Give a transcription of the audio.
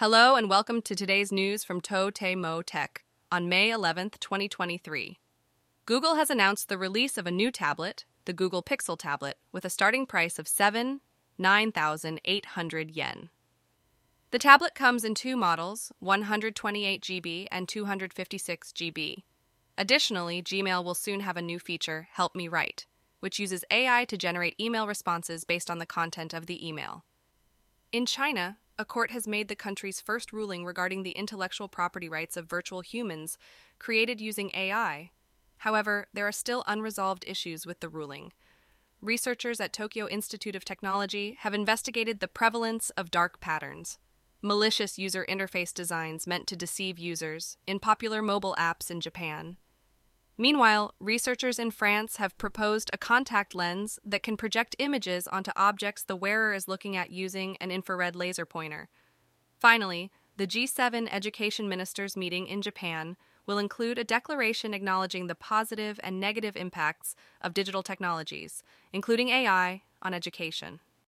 Hello and welcome to today's news from TotemoTech on May 11th, 2023. Google has announced the release of a new tablet, the Google Pixel tablet, with a starting price of 7 9,800 yen. The tablet comes in two models, 128 GB and 256 GB. Additionally, Gmail will soon have a new feature, Help Me Write, which uses AI to generate email responses based on the content of the email. In China, a court has made the country's first ruling regarding the intellectual property rights of virtual humans created using AI. However, there are still unresolved issues with the ruling. Researchers at Tokyo Institute of Technology have investigated the prevalence of dark patterns, malicious user interface designs meant to deceive users, in popular mobile apps in Japan. Meanwhile, researchers in France have proposed a contact lens that can project images onto objects the wearer is looking at using an infrared laser pointer. Finally, the G7 education ministers meeting in Japan will include a declaration acknowledging the positive and negative impacts of digital technologies, including AI, on education.